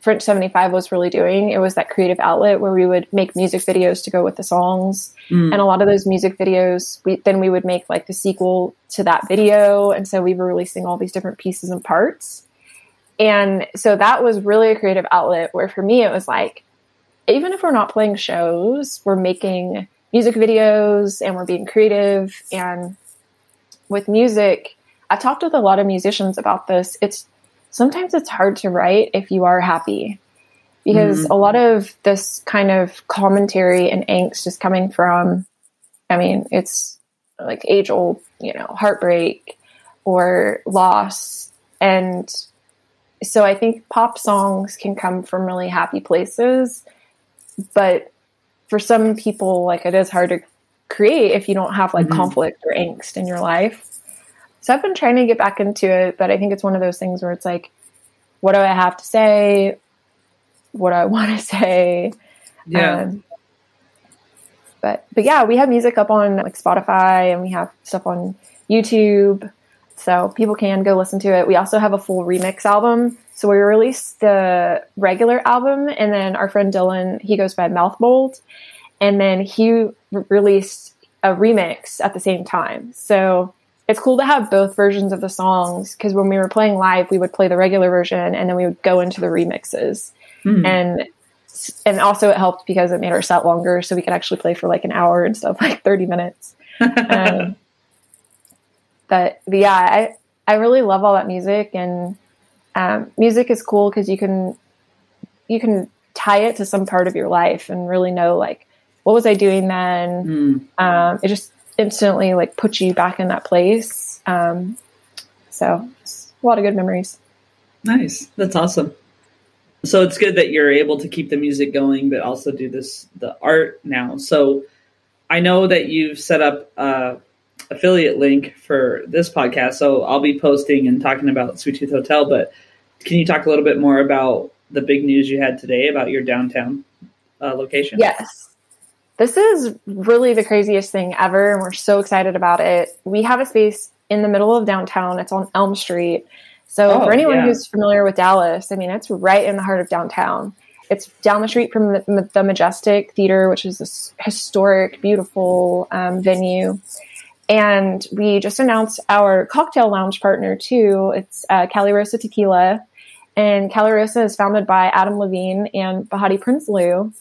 French 75 was really doing. It was that creative outlet where we would make music videos to go with the songs. Mm. And a lot of those music videos, we, then we would make like the sequel to that video. And so we were releasing all these different pieces and parts. And so that was really a creative outlet where for me, it was like, even if we're not playing shows, we're making music videos and we're being creative. And with music, I've talked with a lot of musicians about this. It's sometimes it's hard to write if you are happy because mm-hmm. a lot of this kind of commentary and angst is coming from i mean it's like age old you know heartbreak or loss and so i think pop songs can come from really happy places but for some people like it is hard to create if you don't have like mm-hmm. conflict or angst in your life so I've been trying to get back into it, but I think it's one of those things where it's like, what do I have to say? What do I *laughs* want to say? Yeah. Um, but but yeah, we have music up on like Spotify and we have stuff on YouTube, so people can go listen to it. We also have a full remix album. So we released the regular album, and then our friend Dylan, he goes by Mouthbold, and then he re- released a remix at the same time. So it's cool to have both versions of the songs because when we were playing live, we would play the regular version and then we would go into the remixes. Mm. And and also it helped because it made our set longer, so we could actually play for like an hour instead of *laughs* like thirty minutes. um, *laughs* but, but yeah, I I really love all that music, and um, music is cool because you can you can tie it to some part of your life and really know like what was I doing then. Mm. Um, it just instantly like put you back in that place. Um, so a lot of good memories. Nice. That's awesome. So it's good that you're able to keep the music going, but also do this the art now. So I know that you've set up a affiliate link for this podcast. So I'll be posting and talking about Sweet Tooth Hotel. But can you talk a little bit more about the big news you had today about your downtown uh, location? Yes this is really the craziest thing ever, and we're so excited about it. We have a space in the middle of downtown. It's on Elm Street. So oh, for anyone yeah. who's familiar with Dallas, I mean, it's right in the heart of downtown. It's down the street from the, the Majestic Theater, which is this historic, beautiful um, venue. And we just announced our cocktail lounge partner too. It's uh, Calirosa Tequila, and Calirosa is founded by Adam Levine and Behati Prinsloo.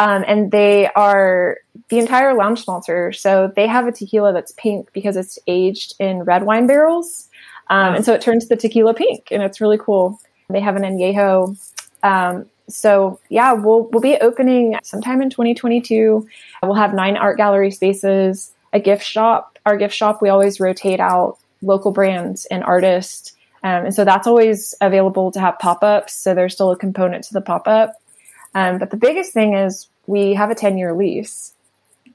Um, and they are the entire lounge sponsor. So they have a tequila that's pink because it's aged in red wine barrels. Um, and so it turns the tequila pink and it's really cool. They have an añejo. Um, so yeah, we'll, we'll be opening sometime in 2022. We'll have nine art gallery spaces, a gift shop. Our gift shop, we always rotate out local brands and artists. Um, and so that's always available to have pop-ups. So there's still a component to the pop-up. Um, but the biggest thing is we have a 10 year lease.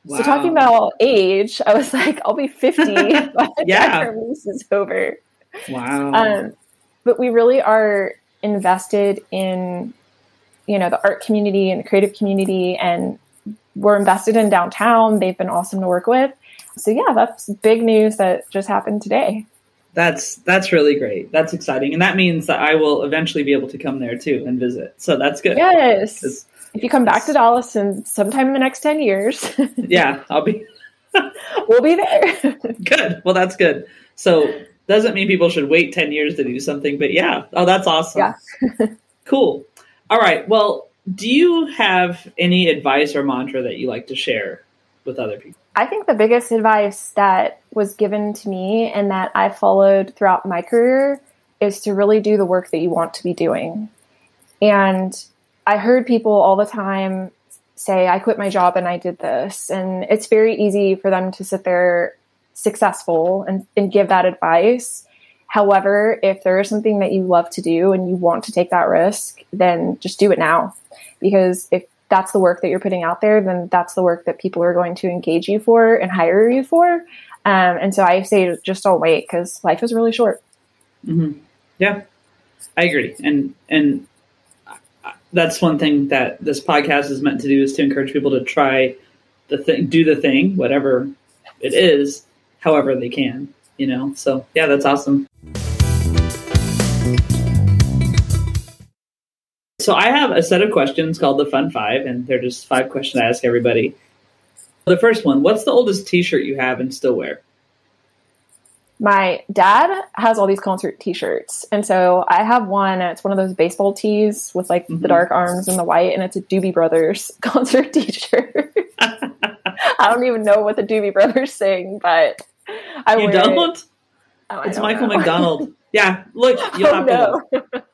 Wow. So talking about age, I was like, I'll be 50 *laughs* by the yeah. time lease is over. Wow. Um, but we really are invested in, you know, the art community and the creative community, and we're invested in downtown. They've been awesome to work with. So yeah, that's big news that just happened today. That's that's really great. That's exciting, and that means that I will eventually be able to come there too and visit. So that's good. Yes. If you come back to Dallas in sometime in the next ten years, *laughs* yeah, I'll be. *laughs* we'll be there. *laughs* good. Well, that's good. So doesn't mean people should wait ten years to do something, but yeah. Oh, that's awesome. Yeah. cool. All right. Well, do you have any advice or mantra that you like to share with other people? I think the biggest advice that was given to me and that I followed throughout my career is to really do the work that you want to be doing. And I heard people all the time say, I quit my job and I did this. And it's very easy for them to sit there successful and, and give that advice. However, if there is something that you love to do and you want to take that risk, then just do it now. Because if that's the work that you're putting out there, then that's the work that people are going to engage you for and hire you for. Um, and so I say just don't wait because life is really short. Mm-hmm. Yeah, I agree. And and that's one thing that this podcast is meant to do is to encourage people to try the thing, do the thing, whatever it is, however they can. You know. So yeah, that's awesome. So I have a set of questions called the Fun Five, and they're just five questions I ask everybody. The first one: What's the oldest T-shirt you have and still wear? My dad has all these concert T-shirts, and so I have one. It's one of those baseball tees with like mm-hmm. the dark arms and the white, and it's a Doobie Brothers *laughs* concert T-shirt. *laughs* I don't even know what the Doobie Brothers sing, but I you don't. It. Oh, it's Michael know. McDonald. Yeah, look, *laughs* you'll oh, have no. to look.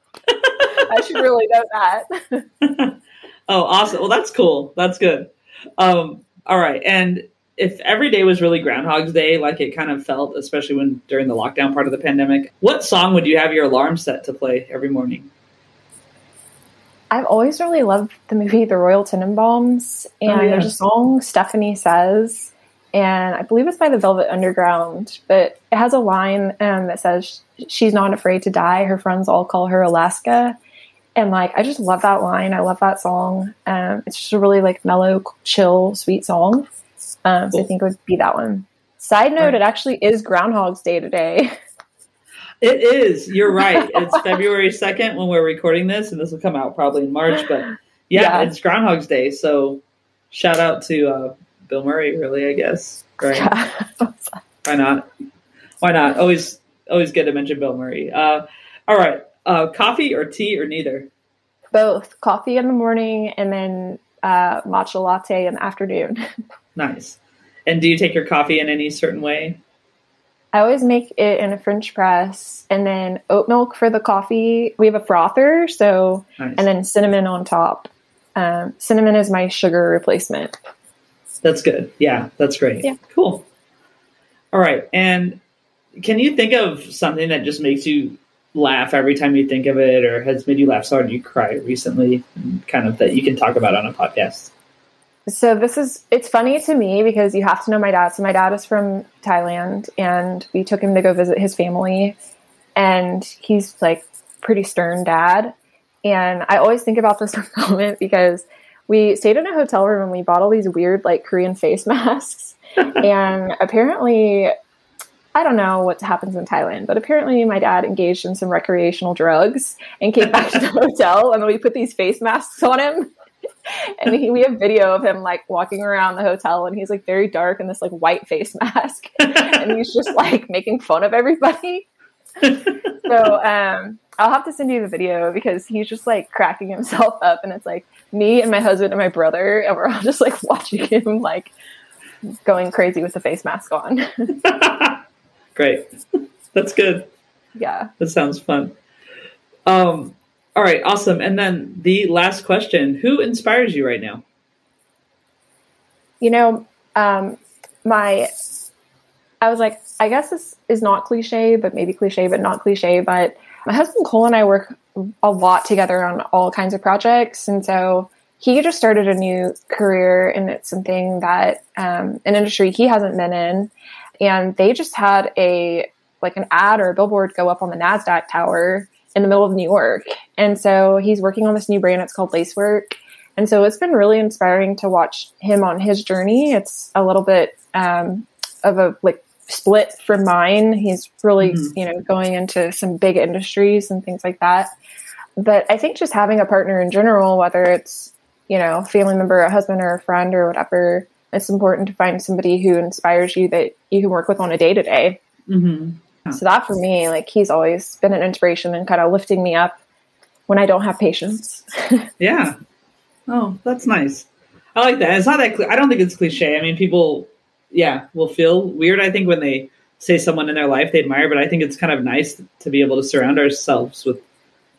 I should really know that. *laughs* oh, awesome! Well, that's cool. That's good. Um, all right, and if every day was really Groundhog's Day, like it kind of felt, especially when during the lockdown part of the pandemic, what song would you have your alarm set to play every morning? I've always really loved the movie The Royal Tenenbaums, and oh, yeah. there's a song Stephanie says, and I believe it's by the Velvet Underground, but it has a line um, that says she's not afraid to die. Her friends all call her Alaska, and like I just love that line. I love that song. Um, it's just a really like mellow, chill, sweet song. Um, so I think it would be that one. Side note: right. It actually is Groundhog's Day today. It is. You're right. *laughs* It's February second when we're recording this, and this will come out probably in March. But yeah, yeah. it's Groundhog's Day. So shout out to uh, Bill Murray. Really, I guess. Right? Yeah. Why not? Why not? Always, always good to mention Bill Murray. Uh, all right. Uh, coffee or tea or neither? Both. Coffee in the morning and then uh, matcha latte in the afternoon. *laughs* nice. And do you take your coffee in any certain way? I always make it in a French press and then oat milk for the coffee. We have a frother, so nice. and then cinnamon on top. Um, cinnamon is my sugar replacement. That's good. Yeah, that's great. Yeah. Cool. All right. And can you think of something that just makes you laugh every time you think of it or has made you laugh. So hard you cry recently kind of that you can talk about on a podcast. So this is it's funny to me because you have to know my dad. So my dad is from thailand and we took him to go visit his family. And he's like pretty stern dad. And i always think about this *laughs* moment because we stayed in a hotel room and we bought all these weird like korean face *laughs* masks. *laughs* And apparently I don't know what happens in Thailand, but apparently my dad engaged in some recreational drugs and came back to the *laughs* hotel, and then we put these face masks on him. *laughs* and he, we have video of him like walking around the hotel, and he's like very dark in this like white face mask, *laughs* and he's just like making fun of everybody. so um, I'll have to send you the video because he's just like cracking himself up, and it's like me and my husband and my brother, and we're all just like watching him like going crazy with the face mask on. Great. That's good. Yeah. That sounds fun. Um, all right, awesome. And then the last question Who inspires you right now? You know, um, my, I was like, I guess this is not cliche, but maybe cliche, but not cliche. But my husband Cole and I work a lot together on all kinds of projects. And so he just started a new career, and it's something that um, an industry he hasn't been in and they just had a like an ad or a billboard go up on the Nasdaq tower in the middle of New York. And so he's working on this new brand. It's called Lacework. And so it's been really inspiring to watch him on his journey. It's a little bit um, of a like split from mine. He's really, mm-hmm. you know, going into some big industries and things like that. But I think just having a partner in general, whether it's, you know, family member, a husband or a friend or whatever, it's important to find somebody who inspires you that you can work with on a day to day. So that for me, like he's always been an inspiration and kind of lifting me up when I don't have patience. *laughs* yeah. Oh, that's nice. I like that. It's not that. Cl- I don't think it's cliche. I mean, people, yeah, will feel weird. I think when they say someone in their life they admire, but I think it's kind of nice to be able to surround ourselves with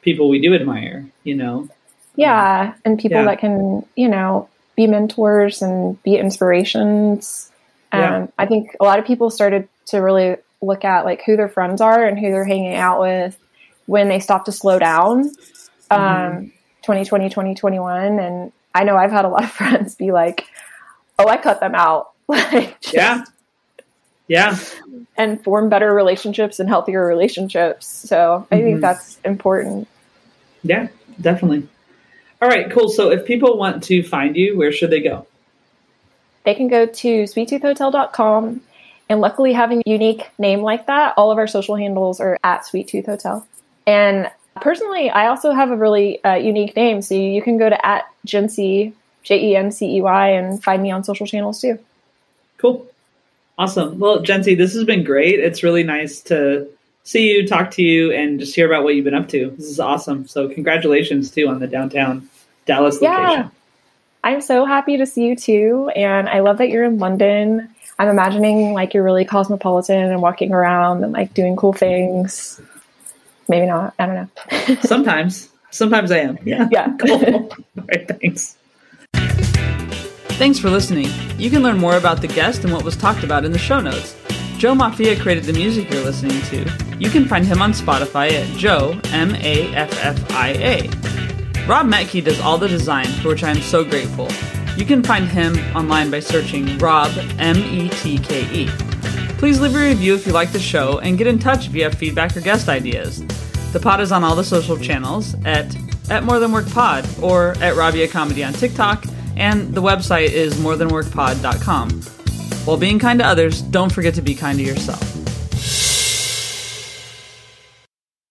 people we do admire. You know. Yeah, and people yeah. that can, you know, be mentors and be inspirations. Yeah. Um, I think a lot of people started to really look at like who their friends are and who they're hanging out with when they stop to slow down. Um, mm-hmm. 2020, 2021. And I know I've had a lot of *laughs* friends be like, oh, I cut them out. *laughs* like, just, yeah. Yeah. And form better relationships and healthier relationships. So I mm-hmm. think that's important. Yeah, definitely. All right, cool. So if people want to find you, where should they go? They can go to sweettoothhotel.com. And luckily, having a unique name like that, all of our social handles are at Sweet Tooth Hotel. And Personally, I also have a really uh, unique name, so you can go to at Jencey, J E N C E Y, and find me on social channels too. Cool. Awesome. Well, Jencey, this has been great. It's really nice to see you, talk to you, and just hear about what you've been up to. This is awesome. So, congratulations too on the downtown Dallas location. Yeah. I'm so happy to see you too. And I love that you're in London. I'm imagining like you're really cosmopolitan and walking around and like doing cool things. Maybe not. I don't know. *laughs* Sometimes. Sometimes I am. Yeah. *laughs* Yeah. cool. All right. Thanks. Thanks for listening. You can learn more about the guest and what was talked about in the show notes. Joe Maffia created the music you're listening to. You can find him on Spotify at Joe, M A F F I A. Rob Metke does all the design, for which I am so grateful. You can find him online by searching Rob, M E T K E. Please leave a review if you like the show and get in touch have feedback or guest ideas. The pod is on all the social channels at at More Than Work Pod or at Rabia Comedy on TikTok, and the website is morethanworkpod.com. While being kind to others, don't forget to be kind to yourself.